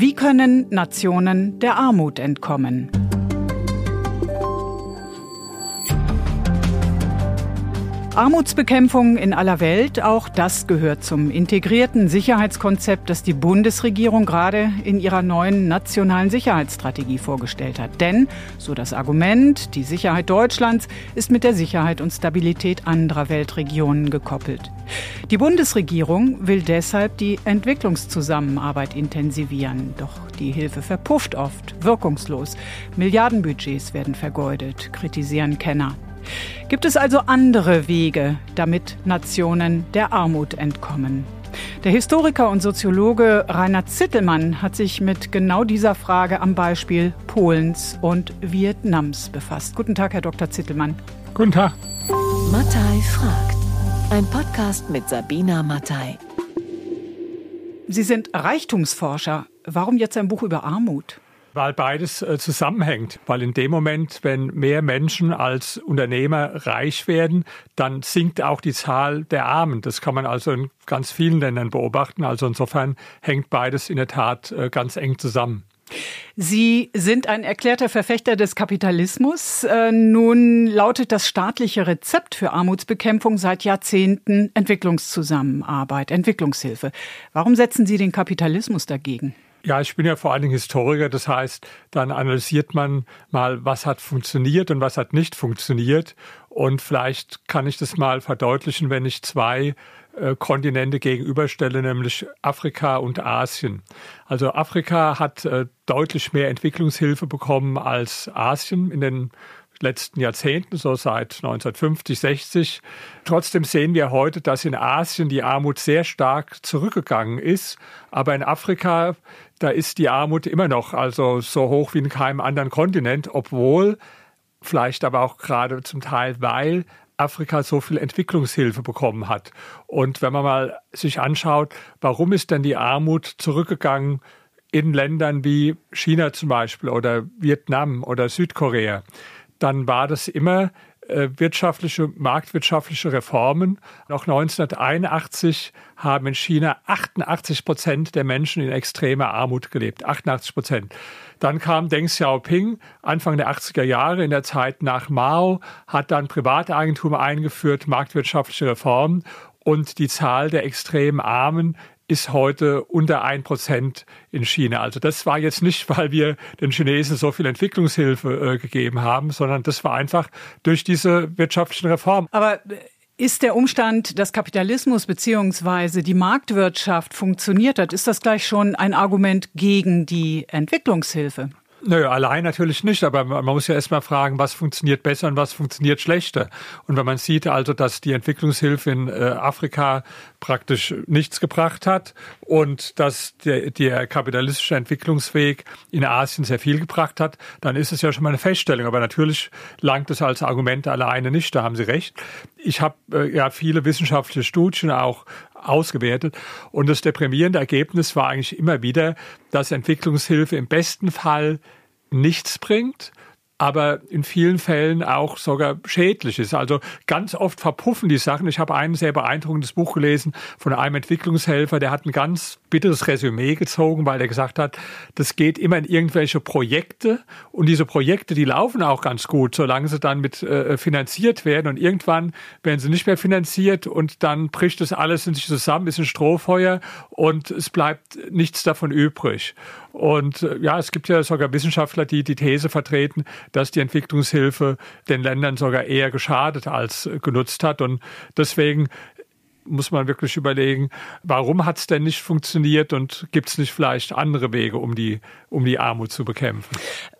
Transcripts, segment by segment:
Wie können Nationen der Armut entkommen? Armutsbekämpfung in aller Welt, auch das gehört zum integrierten Sicherheitskonzept, das die Bundesregierung gerade in ihrer neuen nationalen Sicherheitsstrategie vorgestellt hat. Denn, so das Argument, die Sicherheit Deutschlands ist mit der Sicherheit und Stabilität anderer Weltregionen gekoppelt. Die Bundesregierung will deshalb die Entwicklungszusammenarbeit intensivieren. Doch die Hilfe verpufft oft, wirkungslos. Milliardenbudgets werden vergeudet, kritisieren Kenner. Gibt es also andere Wege, damit Nationen der Armut entkommen? Der Historiker und Soziologe Rainer Zittelmann hat sich mit genau dieser Frage am Beispiel Polens und Vietnams befasst. Guten Tag, Herr Dr. Zittelmann. Guten Tag. Mattei fragt. Ein Podcast mit Sabina Mattei. Sie sind Reichtumsforscher. Warum jetzt ein Buch über Armut? Weil beides äh, zusammenhängt. Weil in dem Moment, wenn mehr Menschen als Unternehmer reich werden, dann sinkt auch die Zahl der Armen. Das kann man also in ganz vielen Ländern beobachten. Also insofern hängt beides in der Tat äh, ganz eng zusammen. Sie sind ein erklärter Verfechter des Kapitalismus. Äh, nun lautet das staatliche Rezept für Armutsbekämpfung seit Jahrzehnten Entwicklungszusammenarbeit, Entwicklungshilfe. Warum setzen Sie den Kapitalismus dagegen? Ja, ich bin ja vor allen Dingen Historiker. Das heißt, dann analysiert man mal, was hat funktioniert und was hat nicht funktioniert. Und vielleicht kann ich das mal verdeutlichen, wenn ich zwei äh, Kontinente gegenüberstelle, nämlich Afrika und Asien. Also Afrika hat äh, deutlich mehr Entwicklungshilfe bekommen als Asien in den letzten Jahrzehnten, so seit 1950, 60. Trotzdem sehen wir heute, dass in Asien die Armut sehr stark zurückgegangen ist. Aber in Afrika, da ist die Armut immer noch also so hoch wie in keinem anderen Kontinent, obwohl vielleicht aber auch gerade zum Teil, weil Afrika so viel Entwicklungshilfe bekommen hat. Und wenn man mal sich anschaut, warum ist denn die Armut zurückgegangen in Ländern wie China zum Beispiel oder Vietnam oder Südkorea, dann war das immer äh, wirtschaftliche, marktwirtschaftliche Reformen. Noch 1981 haben in China 88 Prozent der Menschen in extremer Armut gelebt. 88 Prozent. Dann kam Deng Xiaoping Anfang der 80er Jahre in der Zeit nach Mao, hat dann Privateigentum eingeführt, marktwirtschaftliche Reformen und die Zahl der extrem Armen ist heute unter ein Prozent in China. Also das war jetzt nicht, weil wir den Chinesen so viel Entwicklungshilfe äh, gegeben haben, sondern das war einfach durch diese wirtschaftlichen Reformen. Aber ist der Umstand, dass Kapitalismus beziehungsweise die Marktwirtschaft funktioniert hat, ist das gleich schon ein Argument gegen die Entwicklungshilfe? Nö, allein natürlich nicht, aber man muss ja erstmal fragen, was funktioniert besser und was funktioniert schlechter. Und wenn man sieht also, dass die Entwicklungshilfe in äh, Afrika praktisch nichts gebracht hat und dass der, der kapitalistische Entwicklungsweg in Asien sehr viel gebracht hat, dann ist es ja schon mal eine Feststellung. Aber natürlich langt es als Argument alleine nicht, da haben Sie recht. Ich habe äh, ja viele wissenschaftliche Studien auch ausgewertet. Und das deprimierende Ergebnis war eigentlich immer wieder, dass Entwicklungshilfe im besten Fall nichts bringt aber in vielen Fällen auch sogar schädlich ist. Also ganz oft verpuffen die Sachen. Ich habe ein sehr beeindruckendes Buch gelesen von einem Entwicklungshelfer, der hat ein ganz bitteres Resümee gezogen, weil er gesagt hat, das geht immer in irgendwelche Projekte und diese Projekte, die laufen auch ganz gut, solange sie dann mit äh, finanziert werden und irgendwann werden sie nicht mehr finanziert und dann bricht das alles in sich zusammen, ist ein Strohfeuer und es bleibt nichts davon übrig. Und äh, ja, es gibt ja sogar Wissenschaftler, die die These vertreten, dass die Entwicklungshilfe den Ländern sogar eher geschadet als genutzt hat. Und deswegen muss man wirklich überlegen, warum hat es denn nicht funktioniert und gibt es nicht vielleicht andere Wege, um die, um die Armut zu bekämpfen?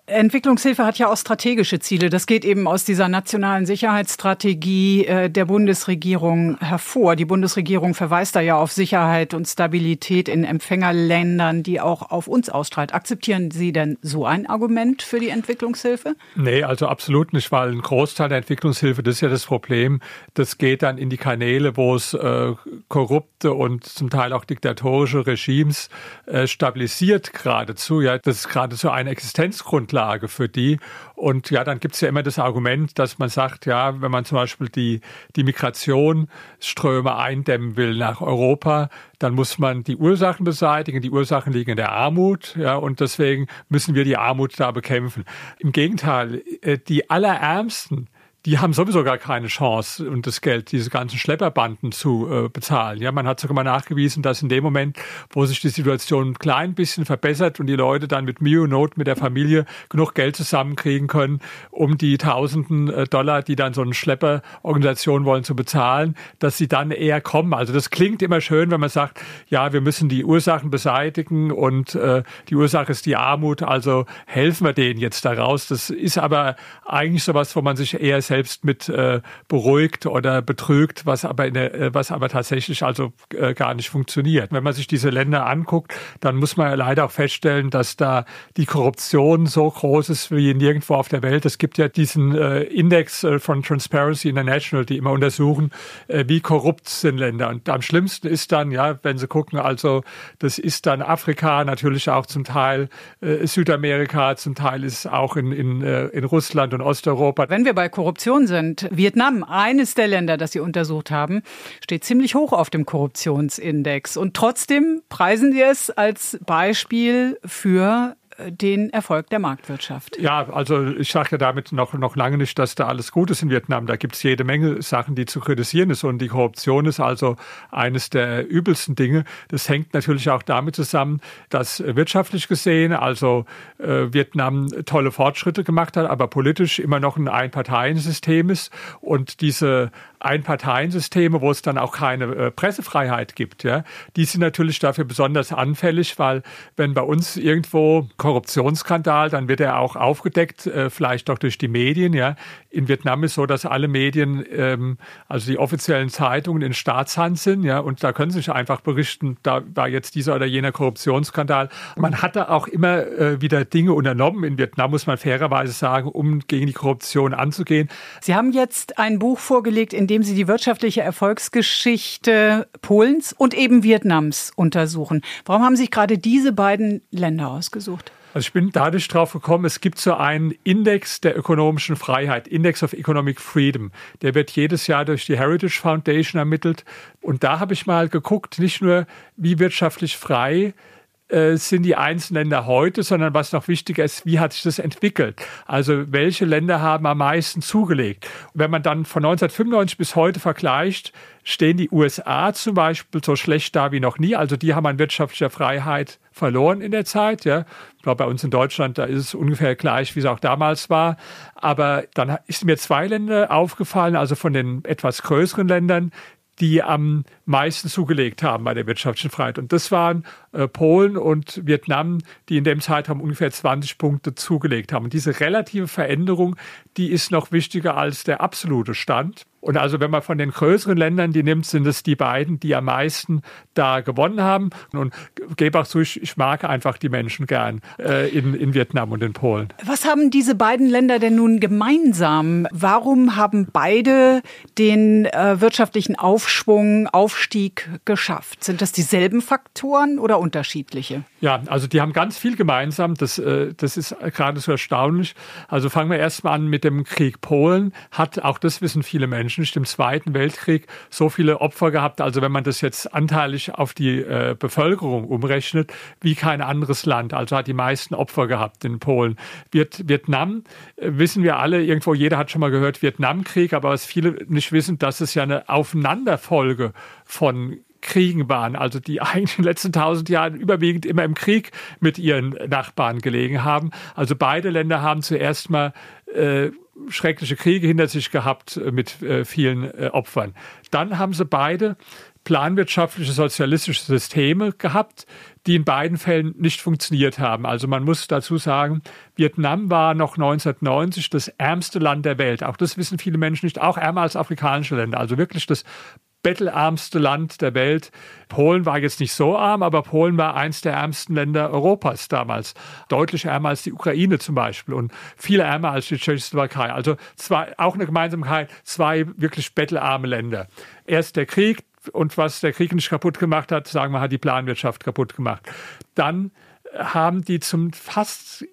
Entwicklungshilfe hat ja auch strategische Ziele. Das geht eben aus dieser nationalen Sicherheitsstrategie äh, der Bundesregierung hervor. Die Bundesregierung verweist da ja auf Sicherheit und Stabilität in Empfängerländern, die auch auf uns ausstrahlt. Akzeptieren Sie denn so ein Argument für die Entwicklungshilfe? Nee, also absolut nicht, weil ein Großteil der Entwicklungshilfe, das ist ja das Problem, das geht dann in die Kanäle, wo es äh, korrupte und zum Teil auch diktatorische Regimes äh, stabilisiert geradezu. Ja, das ist geradezu eine Existenzgrundlage Grundlage für die. Und ja, dann gibt es ja immer das Argument, dass man sagt, ja, wenn man zum Beispiel die, die Migrationsströme eindämmen will nach Europa, dann muss man die Ursachen beseitigen. Die Ursachen liegen in der Armut, ja, und deswegen müssen wir die Armut da bekämpfen. Im Gegenteil, äh, die Allerärmsten, die haben sowieso gar keine Chance, und das Geld, diese ganzen Schlepperbanden zu äh, bezahlen. Ja, man hat sogar mal nachgewiesen, dass in dem Moment, wo sich die Situation ein klein bisschen verbessert und die Leute dann mit und Not mit der Familie genug Geld zusammenkriegen können, um die tausenden äh, Dollar, die dann so eine Schlepperorganisation wollen, zu bezahlen, dass sie dann eher kommen. Also das klingt immer schön, wenn man sagt, ja, wir müssen die Ursachen beseitigen und äh, die Ursache ist die Armut, also helfen wir denen jetzt daraus. Das ist aber eigentlich sowas, wo man sich eher selbst mit äh, beruhigt oder betrügt, was aber in der, äh, was aber tatsächlich also äh, gar nicht funktioniert. Wenn man sich diese Länder anguckt, dann muss man ja leider auch feststellen, dass da die Korruption so groß ist wie nirgendwo auf der Welt. Es gibt ja diesen äh, Index äh, von Transparency International, die immer untersuchen, äh, wie korrupt sind Länder. Und am schlimmsten ist dann, ja, wenn Sie gucken, also das ist dann Afrika, natürlich auch zum Teil äh, Südamerika, zum Teil ist auch in, in, äh, in Russland und Osteuropa. Wenn wir bei Korruption Korruption sind. Vietnam, eines der Länder, das Sie untersucht haben, steht ziemlich hoch auf dem Korruptionsindex. Und trotzdem preisen Sie es als Beispiel für den Erfolg der Marktwirtschaft. Ja, also ich sage ja damit noch, noch lange nicht, dass da alles gut ist in Vietnam. Da gibt es jede Menge Sachen, die zu kritisieren ist. Und die Korruption ist also eines der übelsten Dinge. Das hängt natürlich auch damit zusammen, dass wirtschaftlich gesehen, also äh, Vietnam tolle Fortschritte gemacht hat, aber politisch immer noch ein Einparteiensystem ist. Und diese Einparteiensysteme, wo es dann auch keine äh, Pressefreiheit gibt, ja, die sind natürlich dafür besonders anfällig, weil wenn bei uns irgendwo Korruptionsskandal, dann wird er auch aufgedeckt, äh, vielleicht doch durch die Medien. Ja. In Vietnam ist so, dass alle Medien, ähm, also die offiziellen Zeitungen in Staatshand sind, ja, und da können sie sich einfach berichten, da war jetzt dieser oder jener Korruptionsskandal. Man hat da auch immer äh, wieder Dinge unternommen in Vietnam, muss man fairerweise sagen, um gegen die Korruption anzugehen. Sie haben jetzt ein Buch vorgelegt, in dem Sie die wirtschaftliche Erfolgsgeschichte Polens und eben Vietnams untersuchen. Warum haben Sie gerade diese beiden Länder ausgesucht? Also ich bin dadurch drauf gekommen, es gibt so einen Index der ökonomischen Freiheit, Index of Economic Freedom. Der wird jedes Jahr durch die Heritage Foundation ermittelt. Und da habe ich mal geguckt, nicht nur wie wirtschaftlich frei äh, sind die einzelnen Länder heute, sondern was noch wichtiger ist, wie hat sich das entwickelt? Also welche Länder haben am meisten zugelegt? Wenn man dann von 1995 bis heute vergleicht, stehen die USA zum Beispiel so schlecht da wie noch nie. Also die haben an wirtschaftlicher Freiheit verloren in der Zeit. Ja. Ich glaube, bei uns in Deutschland, da ist es ungefähr gleich, wie es auch damals war. Aber dann ist mir zwei Länder aufgefallen, also von den etwas größeren Ländern, die am meisten zugelegt haben bei der wirtschaftlichen Freiheit. Und das waren äh, Polen und Vietnam, die in dem Zeitraum ungefähr 20 Punkte zugelegt haben. Und diese relative Veränderung, die ist noch wichtiger als der absolute Stand. Und also wenn man von den größeren Ländern die nimmt, sind es die beiden, die am meisten da gewonnen haben. Und gebe auch zu, ich, ich mag einfach die Menschen gern äh, in, in Vietnam und in Polen. Was haben diese beiden Länder denn nun gemeinsam? Warum haben beide den äh, wirtschaftlichen Aufschwung, Aufstieg geschafft? Sind das dieselben Faktoren oder unterschiedliche? Ja, also die haben ganz viel gemeinsam. Das, äh, das ist gerade so erstaunlich. Also fangen wir erstmal an mit dem Krieg Polen. Hat, auch das wissen viele Menschen, im Zweiten Weltkrieg so viele Opfer gehabt. Also wenn man das jetzt anteilig auf die äh, Bevölkerung umrechnet, wie kein anderes Land. Also hat die meisten Opfer gehabt in Polen. Viet, Vietnam äh, wissen wir alle, irgendwo jeder hat schon mal gehört, Vietnamkrieg, aber was viele nicht wissen, dass es ja eine Aufeinanderfolge von Kriegen waren, also die eigentlich in den letzten tausend Jahren überwiegend immer im Krieg mit ihren Nachbarn gelegen haben. Also beide Länder haben zuerst mal äh, schreckliche Kriege hinter sich gehabt äh, mit äh, vielen äh, Opfern. Dann haben sie beide planwirtschaftliche sozialistische Systeme gehabt, die in beiden Fällen nicht funktioniert haben. Also man muss dazu sagen, Vietnam war noch 1990 das ärmste Land der Welt. Auch das wissen viele Menschen nicht, auch ärmer als afrikanische Länder. Also wirklich das bettelarmste Land der Welt. Polen war jetzt nicht so arm, aber Polen war eins der ärmsten Länder Europas damals. Deutlich ärmer als die Ukraine zum Beispiel und viel ärmer als die Tschechoslowakei. Also zwei, auch eine Gemeinsamkeit, zwei wirklich bettelarme Länder. Erst der Krieg und was der Krieg nicht kaputt gemacht hat, sagen wir, hat die Planwirtschaft kaputt gemacht. Dann haben die zum fast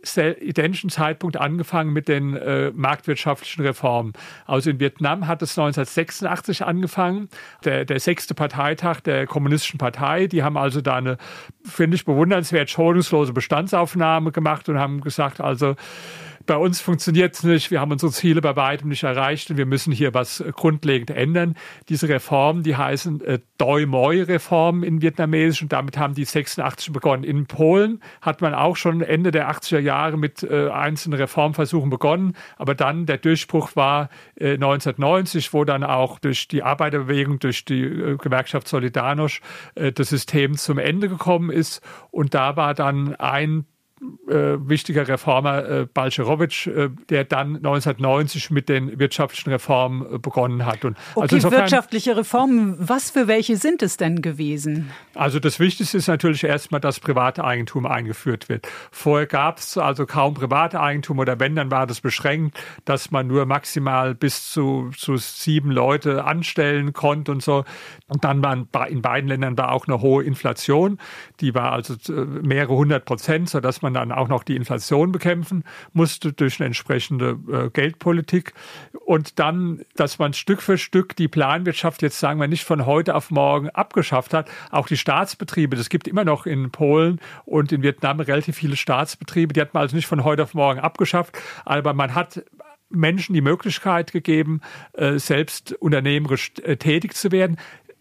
identischen Zeitpunkt angefangen mit den äh, marktwirtschaftlichen Reformen. Also in Vietnam hat es 1986 angefangen, der, der sechste Parteitag der Kommunistischen Partei. Die haben also da eine, finde ich, bewundernswert schonungslose Bestandsaufnahme gemacht und haben gesagt, also bei uns funktioniert es nicht, wir haben unsere Ziele bei weitem nicht erreicht und wir müssen hier was grundlegend ändern. Diese Reformen, die heißen äh, Doi Moi-Reformen in Vietnamesisch und damit haben die 86 begonnen. In Polen hat man auch schon Ende der 80er Jahre mit äh, einzelnen Reformversuchen begonnen, aber dann der Durchbruch war äh, 1990, wo dann auch durch die Arbeiterbewegung, durch die äh, Gewerkschaft Solidarność äh, das System zum Ende gekommen ist. Und da war dann ein äh, wichtiger Reformer äh, Balcerowitsch, äh, der dann 1990 mit den wirtschaftlichen Reformen äh, begonnen hat. Und also okay, insofern, wirtschaftliche Reformen, was für welche sind es denn gewesen? Also das Wichtigste ist natürlich erstmal, dass private Eigentum eingeführt wird. Vorher gab es also kaum private Eigentum oder wenn, dann war das beschränkt, dass man nur maximal bis zu, zu sieben Leute anstellen konnte und so. Und dann waren in beiden Ländern war auch eine hohe Inflation. Die war also mehrere hundert Prozent, sodass man dann auch noch die Inflation bekämpfen musste durch eine entsprechende äh, Geldpolitik. Und dann, dass man Stück für Stück die Planwirtschaft jetzt sagen wir nicht von heute auf morgen abgeschafft hat. Auch die Staatsbetriebe, das gibt immer noch in Polen und in Vietnam relativ viele Staatsbetriebe, die hat man also nicht von heute auf morgen abgeschafft, aber man hat Menschen die Möglichkeit gegeben, äh, selbst unternehmerisch äh, tätig zu werden.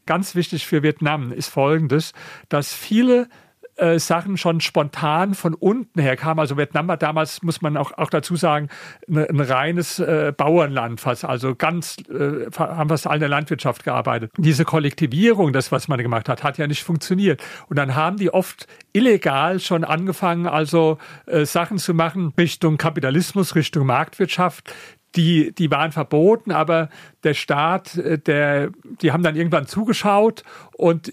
Ganz wichtig für Vietnam ist Folgendes, dass viele äh, Sachen schon spontan von unten her kamen. Also Vietnam war damals, muss man auch, auch dazu sagen, ne, ein reines äh, Bauernland fast, also ganz, äh, haben fast alle in der Landwirtschaft gearbeitet. Diese Kollektivierung, das, was man gemacht hat, hat ja nicht funktioniert. Und dann haben die oft illegal schon angefangen, also äh, Sachen zu machen Richtung Kapitalismus, Richtung Marktwirtschaft, die, die waren verboten, aber der Staat, äh, der, die haben dann irgendwann zugeschaut und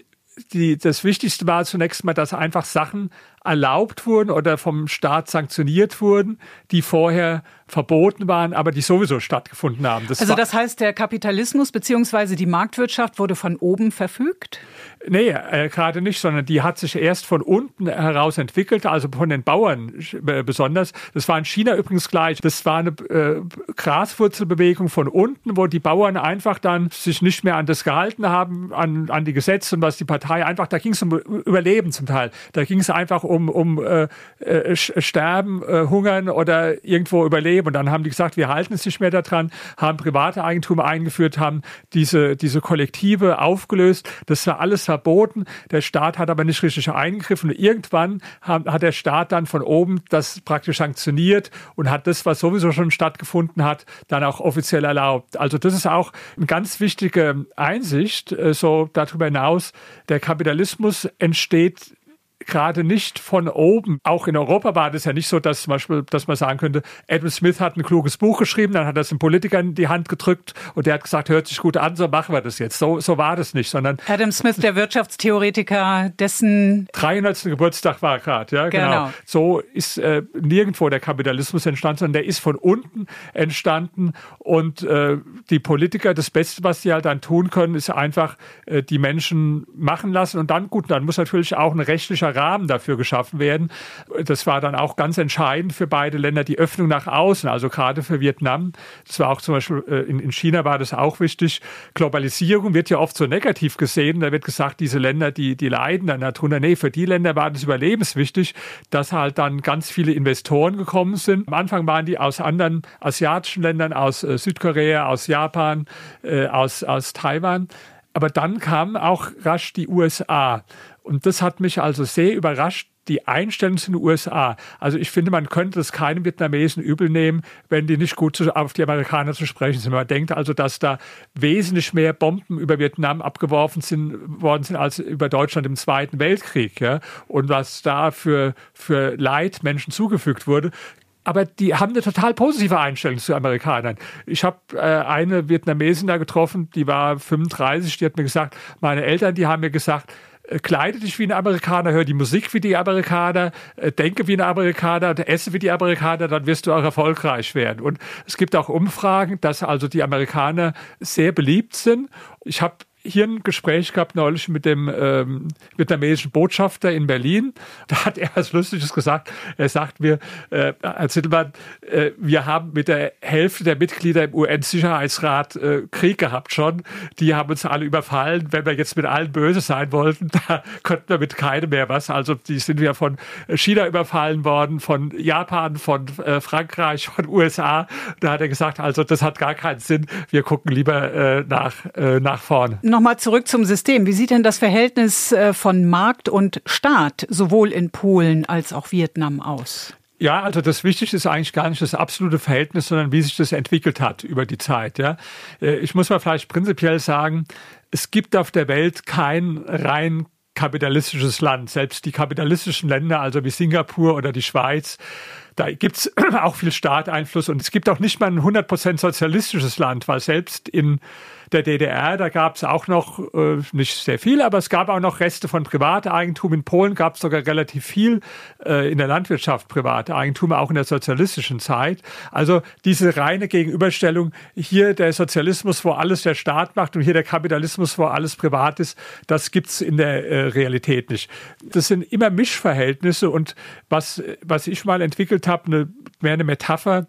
die, das Wichtigste war zunächst mal, dass einfach Sachen erlaubt wurden oder vom Staat sanktioniert wurden, die vorher verboten waren, aber die sowieso stattgefunden haben. Das also das heißt, der Kapitalismus beziehungsweise die Marktwirtschaft wurde von oben verfügt? Nee, äh, gerade nicht, sondern die hat sich erst von unten heraus entwickelt, also von den Bauern besonders. Das war in China übrigens gleich. Das war eine äh, Graswurzelbewegung von unten, wo die Bauern einfach dann sich nicht mehr an das gehalten haben, an, an die Gesetze und was die Partei einfach, da ging es um Überleben zum Teil. Da ging es einfach um, um äh, äh, Sterben, äh, Hungern oder irgendwo überleben. Und dann haben die gesagt, wir halten es nicht mehr daran, haben private Eigentum eingeführt, haben diese, diese Kollektive aufgelöst. Das war alles verboten. Der Staat hat aber nicht richtig eingegriffen. Und irgendwann hat, hat der Staat dann von oben das praktisch sanktioniert und hat das, was sowieso schon stattgefunden hat, dann auch offiziell erlaubt. Also das ist auch eine ganz wichtige Einsicht, äh, so darüber hinaus. Der Kapitalismus entsteht gerade nicht von oben. Auch in Europa war das ja nicht so, dass zum Beispiel, dass man sagen könnte, Adam Smith hat ein kluges Buch geschrieben, dann hat er es einem Politiker in die Hand gedrückt und der hat gesagt, hört sich gut an, so machen wir das jetzt. So, so war das nicht, sondern. Adam Smith, der Wirtschaftstheoretiker, dessen 300. Geburtstag war gerade, ja, genau. genau. So ist äh, nirgendwo der Kapitalismus entstanden, sondern der ist von unten entstanden und äh, die Politiker, das Beste, was die halt dann tun können, ist einfach äh, die Menschen machen lassen und dann, gut, dann muss natürlich auch ein rechtlicher Rahmen dafür geschaffen werden. Das war dann auch ganz entscheidend für beide Länder, die Öffnung nach außen, also gerade für Vietnam. Das war auch zum Beispiel äh, in, in China war das auch wichtig. Globalisierung wird ja oft so negativ gesehen. Da wird gesagt, diese Länder, die, die leiden dann darunter. Nee, für die Länder war das überlebenswichtig, dass halt dann ganz viele Investoren gekommen sind. Am Anfang waren die aus anderen asiatischen Ländern, aus äh, Südkorea, aus Japan, äh, aus, aus Taiwan. Aber dann kamen auch rasch die USA. Und das hat mich also sehr überrascht, die Einstellung zu den USA. Also ich finde, man könnte es keinem Vietnamesen übel nehmen, wenn die nicht gut auf die Amerikaner zu sprechen sind. Man denkt also, dass da wesentlich mehr Bomben über Vietnam abgeworfen sind, worden sind als über Deutschland im Zweiten Weltkrieg. Ja? Und was da für, für Leid Menschen zugefügt wurde aber die haben eine total positive Einstellung zu Amerikanern. Ich habe äh, eine Vietnamesin da getroffen, die war 35, die hat mir gesagt, meine Eltern, die haben mir gesagt, äh, kleide dich wie ein Amerikaner, hör die Musik wie die Amerikaner, äh, denke wie ein Amerikaner, esse wie die Amerikaner, dann wirst du auch erfolgreich werden. Und es gibt auch Umfragen, dass also die Amerikaner sehr beliebt sind. Ich habe hier ein Gespräch gehabt neulich mit dem ähm, vietnamesischen Botschafter in Berlin. Da hat er was Lustiges gesagt. Er sagt mir, äh, Herr Zittelmann, äh, wir haben mit der Hälfte der Mitglieder im UN-Sicherheitsrat äh, Krieg gehabt schon. Die haben uns alle überfallen. Wenn wir jetzt mit allen böse sein wollten, da konnten wir mit keinem mehr was. Also die sind ja von China überfallen worden, von Japan, von äh, Frankreich, von USA. Da hat er gesagt, also das hat gar keinen Sinn. Wir gucken lieber äh, nach, äh, nach vorne. Nochmal zurück zum System. Wie sieht denn das Verhältnis äh, von Markt und Staat sowohl in Polen als auch Vietnam aus? Ja, also das Wichtigste ist eigentlich gar nicht das absolute Verhältnis, sondern wie sich das entwickelt hat über die Zeit. Ja, äh, ich muss mal vielleicht prinzipiell sagen, es gibt auf der Welt kein rein kapitalistisches Land. Selbst die kapitalistischen Länder, also wie Singapur oder die Schweiz, da gibt's auch viel Staateinfluss und es gibt auch nicht mal ein 100% sozialistisches Land, weil selbst in der DDR, da gab es auch noch äh, nicht sehr viel, aber es gab auch noch Reste von Privateigentum. In Polen gab es sogar relativ viel äh, in der Landwirtschaft private Eigentum, auch in der sozialistischen Zeit. Also diese reine Gegenüberstellung, hier der Sozialismus, wo alles der Staat macht und hier der Kapitalismus, wo alles privat ist, das gibt's in der äh, Realität nicht. Das sind immer Mischverhältnisse und was, was ich mal entwickelt habe, eine, mehr eine Metapher,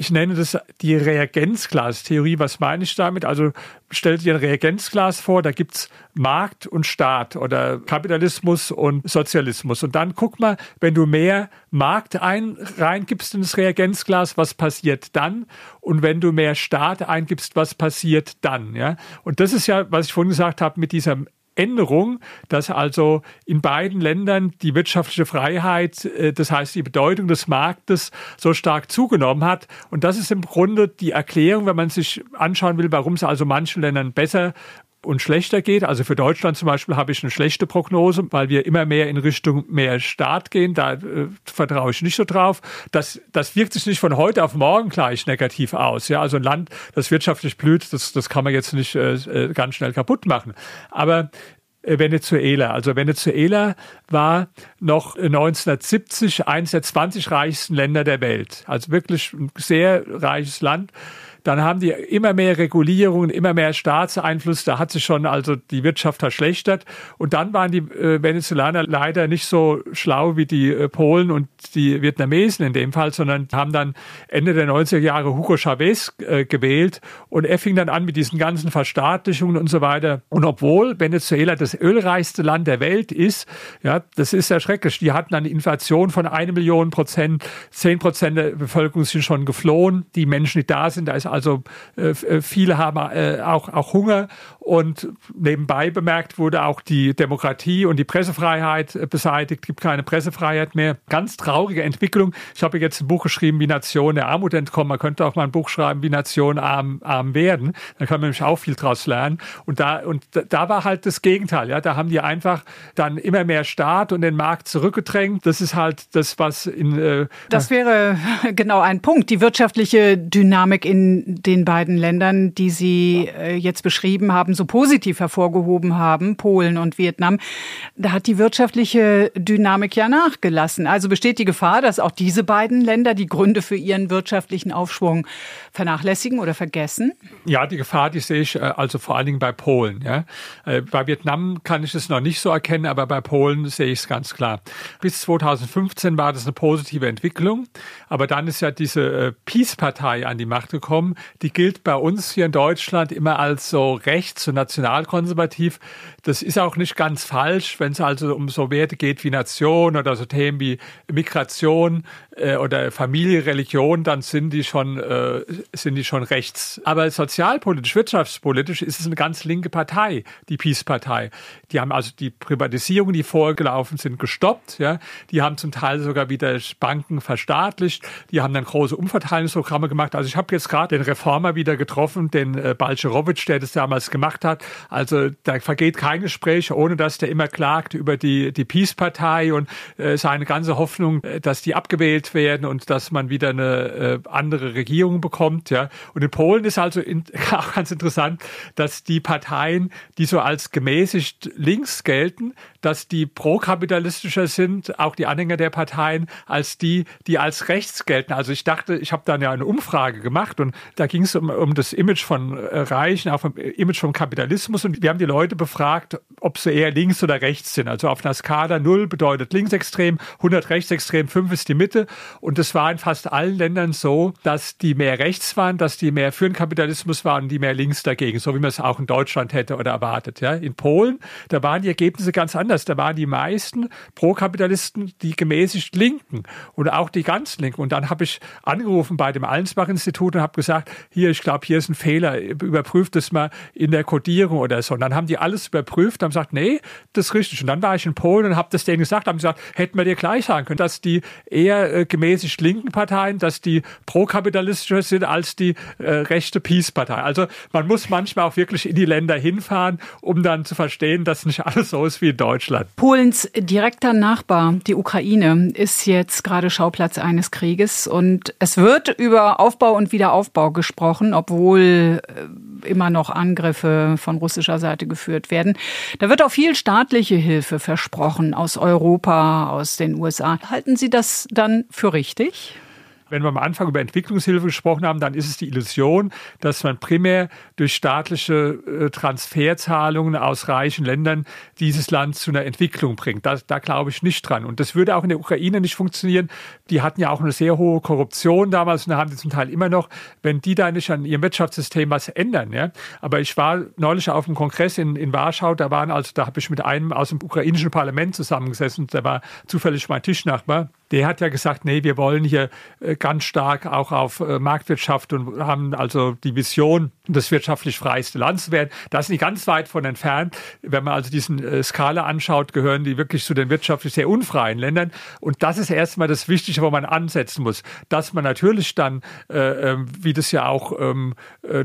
ich nenne das die Reagenzglastheorie. Was meine ich damit? Also stell dir ein Reagenzglas vor, da gibt's Markt und Staat oder Kapitalismus und Sozialismus. Und dann guck mal, wenn du mehr Markt ein, reingibst in das Reagenzglas, was passiert dann? Und wenn du mehr Staat eingibst, was passiert dann? Ja? Und das ist ja, was ich vorhin gesagt habe, mit dieser Änderung, dass also in beiden Ländern die wirtschaftliche Freiheit, äh, das heißt die Bedeutung des Marktes so stark zugenommen hat. Und das ist im Grunde die Erklärung, wenn man sich anschauen will, warum es also manchen Ländern besser und schlechter geht. Also für Deutschland zum Beispiel habe ich eine schlechte Prognose, weil wir immer mehr in Richtung mehr Staat gehen. Da äh, vertraue ich nicht so drauf. Das, das wirkt sich nicht von heute auf morgen gleich negativ aus. Ja, also ein Land, das wirtschaftlich blüht, das, das kann man jetzt nicht äh, äh ganz schnell kaputt machen. Aber äh, Venezuela. Also Venezuela war noch 1970 eines der 20 reichsten Länder der Welt. Also wirklich ein sehr reiches Land dann haben die immer mehr Regulierungen, immer mehr Staatseinfluss. Da hat sich schon also die Wirtschaft verschlechtert. Und dann waren die äh, Venezolaner leider nicht so schlau wie die äh, Polen und die Vietnamesen in dem Fall, sondern haben dann Ende der 90er Jahre Hugo Chavez äh, gewählt. Und er fing dann an mit diesen ganzen Verstaatlichungen und so weiter. Und obwohl Venezuela das ölreichste Land der Welt ist, ja, das ist ja schrecklich. Die hatten eine Inflation von eine Million Prozent. Zehn Prozent der Bevölkerung sind schon geflohen. Die Menschen, die da sind, da ist also äh, äh, viele haben äh, auch, auch Hunger und nebenbei bemerkt wurde auch die Demokratie und die Pressefreiheit beseitigt, gibt keine Pressefreiheit mehr. Ganz traurige Entwicklung. Ich habe jetzt ein Buch geschrieben, wie Nation der Armut entkommen. Man könnte auch mal ein Buch schreiben, wie Nation arm, arm werden. Da kann man nämlich auch viel draus lernen. Und da, und da war halt das Gegenteil. Ja, da haben die einfach dann immer mehr Staat und den Markt zurückgedrängt. Das ist halt das, was in. Äh, das wäre genau ein Punkt. Die wirtschaftliche Dynamik in den beiden Ländern, die Sie äh, jetzt beschrieben haben, so positiv hervorgehoben haben, Polen und Vietnam, da hat die wirtschaftliche Dynamik ja nachgelassen. Also besteht die Gefahr, dass auch diese beiden Länder die Gründe für ihren wirtschaftlichen Aufschwung vernachlässigen oder vergessen? Ja, die Gefahr, die sehe ich äh, also vor allen Dingen bei Polen. Ja. Äh, bei Vietnam kann ich es noch nicht so erkennen, aber bei Polen sehe ich es ganz klar. Bis 2015 war das eine positive Entwicklung, aber dann ist ja diese Peace-Partei an die Macht gekommen die gilt bei uns hier in Deutschland immer als so rechts- und nationalkonservativ. Das ist auch nicht ganz falsch, wenn es also um so Werte geht wie Nation oder so Themen wie Migration äh, oder Familie, Religion, dann sind die schon äh, sind die schon rechts. Aber sozialpolitisch, wirtschaftspolitisch ist es eine ganz linke Partei, die Peace-Partei. Die haben also die Privatisierungen, die vorgelaufen sind, gestoppt. Ja, die haben zum Teil sogar wieder Banken verstaatlicht. Die haben dann große Umverteilungsprogramme gemacht. Also ich habe jetzt gerade den Reformer wieder getroffen, den äh, Balcerowitsch, der das damals gemacht hat. Also da vergeht kein Gespräch, ohne dass der immer klagt über die, die Peace-Partei und äh, seine ganze Hoffnung, äh, dass die abgewählt werden und dass man wieder eine äh, andere Regierung bekommt. Ja. Und in Polen ist also in, auch ganz interessant, dass die Parteien, die so als gemäßigt links gelten, dass die prokapitalistischer sind, auch die Anhänger der Parteien, als die, die als rechts gelten. Also ich dachte, ich habe dann ja eine Umfrage gemacht und Da ging es um, um das Image von äh, Reichen, auch vom Image vom Kapitalismus. Und wir haben die Leute befragt, ob sie eher links oder rechts sind. Also auf einer Skala 0 bedeutet linksextrem, 100 rechtsextrem, 5 ist die Mitte. Und es war in fast allen Ländern so, dass die mehr rechts waren, dass die mehr für den Kapitalismus waren und die mehr links dagegen, so wie man es auch in Deutschland hätte oder erwartet. Ja. In Polen, da waren die Ergebnisse ganz anders. Da waren die meisten Pro-Kapitalisten die gemäßigt Linken oder auch die ganz Linken. Und dann habe ich angerufen bei dem Allensbach-Institut und habe gesagt, hier, ich glaube, hier ist ein Fehler, überprüft das mal in der Codierung oder so. Und dann haben die alles überprüft, haben gesagt, nee, das ist richtig. Und dann war ich in Polen und habe das denen gesagt, haben gesagt, hätten wir dir gleich sagen können, dass die eher äh, gemäßigt linken Parteien, dass die pro-kapitalistischer sind als die äh, rechte Peace-Partei. Also man muss manchmal auch wirklich in die Länder hinfahren, um dann zu verstehen, dass nicht alles so ist wie in Deutschland. Polens direkter Nachbar, die Ukraine, ist jetzt gerade Schauplatz eines Krieges und es wird über Aufbau und Wiederaufbau gesprochen, obwohl äh, immer noch Angriffe von russischer Seite geführt werden. Da wird auch viel staatliche Hilfe versprochen aus Europa, aus den USA. Halten Sie das dann für richtig? Wenn wir am Anfang über Entwicklungshilfe gesprochen haben, dann ist es die Illusion, dass man primär durch staatliche äh, Transferzahlungen aus reichen Ländern dieses Land zu einer Entwicklung bringt. Da, da glaube ich nicht dran. Und das würde auch in der Ukraine nicht funktionieren. Die hatten ja auch eine sehr hohe Korruption damals und haben die zum Teil immer noch, wenn die da nicht an ihrem Wirtschaftssystem was ändern. Ja. Aber ich war neulich auf einem Kongress in, in Warschau, da waren also, da habe ich mit einem aus dem ukrainischen Parlament zusammengesessen, der war zufällig mein Tischnachbar der hat ja gesagt, nee, wir wollen hier äh, ganz stark auch auf äh, Marktwirtschaft und haben also die Vision, das wirtschaftlich freiste Land zu werden. Da ist nicht ganz weit von entfernt. Wenn man also diesen äh, Skala anschaut, gehören die wirklich zu den wirtschaftlich sehr unfreien Ländern. Und das ist erstmal das Wichtige, wo man ansetzen muss. Dass man natürlich dann, äh, wie das ja auch ähm,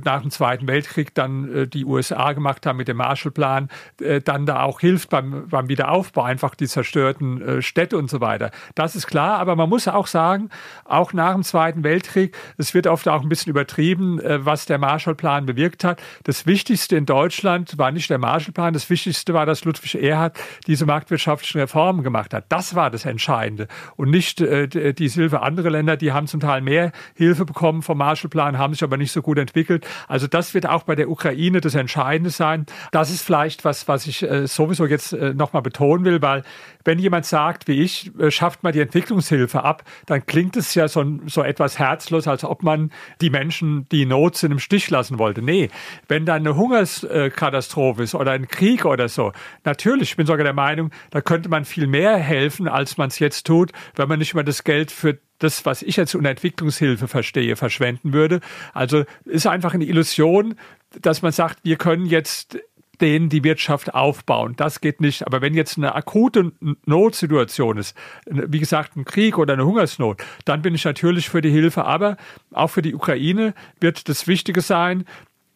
nach dem Zweiten Weltkrieg dann äh, die USA gemacht haben mit dem Marshallplan, äh, dann da auch hilft beim, beim Wiederaufbau, einfach die zerstörten Städte und so weiter. Das ist klar, aber man muss auch sagen, auch nach dem Zweiten Weltkrieg, es wird oft auch ein bisschen übertrieben, äh, was der Marshallplan bewirkt hat. Das Wichtigste in Deutschland war nicht der Marshallplan, das Wichtigste war, dass Ludwig Erhard diese marktwirtschaftlichen Reformen gemacht hat. Das war das Entscheidende und nicht äh, die Hilfe anderer Länder, die haben zum Teil mehr Hilfe bekommen vom Marshallplan, haben sich aber nicht so gut entwickelt. Also das wird auch bei der Ukraine das Entscheidende sein. Das ist vielleicht was, was ich äh, sowieso jetzt nochmal betonen will, weil wenn jemand sagt, wie ich, schafft mal die Entwicklung Entwicklungshilfe ab, dann klingt es ja so, so etwas herzlos, als ob man die Menschen, die in Not sind, im Stich lassen wollte. Nee, wenn da eine Hungerskatastrophe ist oder ein Krieg oder so, natürlich, ich bin sogar der Meinung, da könnte man viel mehr helfen, als man es jetzt tut, wenn man nicht mal das Geld für das, was ich jetzt unter Entwicklungshilfe verstehe, verschwenden würde. Also ist einfach eine Illusion, dass man sagt, wir können jetzt denen die Wirtschaft aufbauen. Das geht nicht. Aber wenn jetzt eine akute Notsituation ist, wie gesagt, ein Krieg oder eine Hungersnot, dann bin ich natürlich für die Hilfe. Aber auch für die Ukraine wird das Wichtige sein,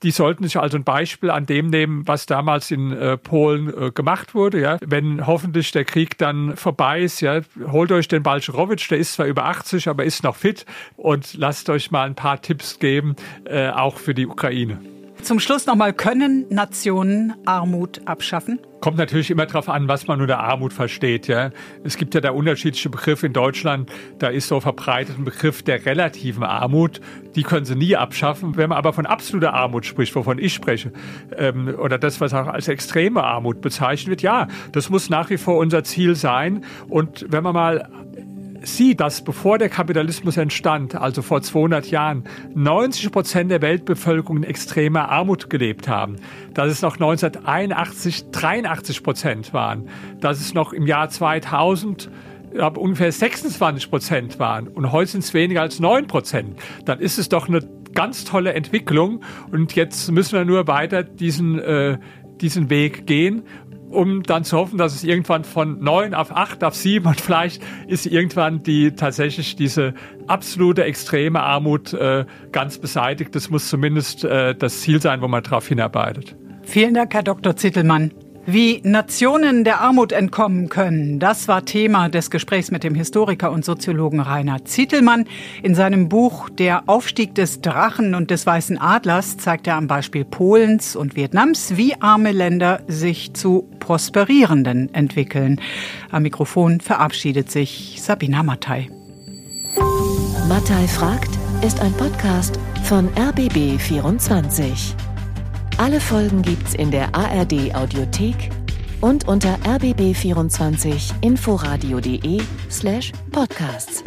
die sollten sich also ein Beispiel an dem nehmen, was damals in äh, Polen äh, gemacht wurde. Ja. Wenn hoffentlich der Krieg dann vorbei ist, ja, holt euch den Balcerowitsch, der ist zwar über 80, aber ist noch fit und lasst euch mal ein paar Tipps geben, äh, auch für die Ukraine. Zum Schluss nochmal, können Nationen Armut abschaffen? Kommt natürlich immer darauf an, was man unter Armut versteht. Ja. Es gibt ja da unterschiedliche Begriffe in Deutschland. Da ist so verbreitet ein Begriff der relativen Armut. Die können sie nie abschaffen. Wenn man aber von absoluter Armut spricht, wovon ich spreche, ähm, oder das, was auch als extreme Armut bezeichnet wird, ja, das muss nach wie vor unser Ziel sein. Und wenn man mal sieht, dass bevor der Kapitalismus entstand, also vor 200 Jahren, 90 Prozent der Weltbevölkerung in extremer Armut gelebt haben, dass es noch 1981 83 Prozent waren, dass es noch im Jahr 2000 ungefähr 26 Prozent waren und heute sind es weniger als 9 Prozent, dann ist es doch eine ganz tolle Entwicklung und jetzt müssen wir nur weiter diesen, äh, diesen Weg gehen um dann zu hoffen, dass es irgendwann von neun auf acht auf sieben und vielleicht ist irgendwann die tatsächlich diese absolute extreme Armut äh, ganz beseitigt. Das muss zumindest äh, das Ziel sein, wo man darauf hinarbeitet. Vielen Dank, Herr Dr. Zittelmann. Wie Nationen der Armut entkommen können, das war Thema des Gesprächs mit dem Historiker und Soziologen Rainer Zietelmann. In seinem Buch Der Aufstieg des Drachen und des Weißen Adlers zeigt er am Beispiel Polens und Vietnams, wie arme Länder sich zu prosperierenden entwickeln. Am Mikrofon verabschiedet sich Sabina Mattei. Mattei fragt ist ein Podcast von RBB24. Alle Folgen gibt's in der ARD Audiothek und unter rbb24inforadio.de slash podcasts.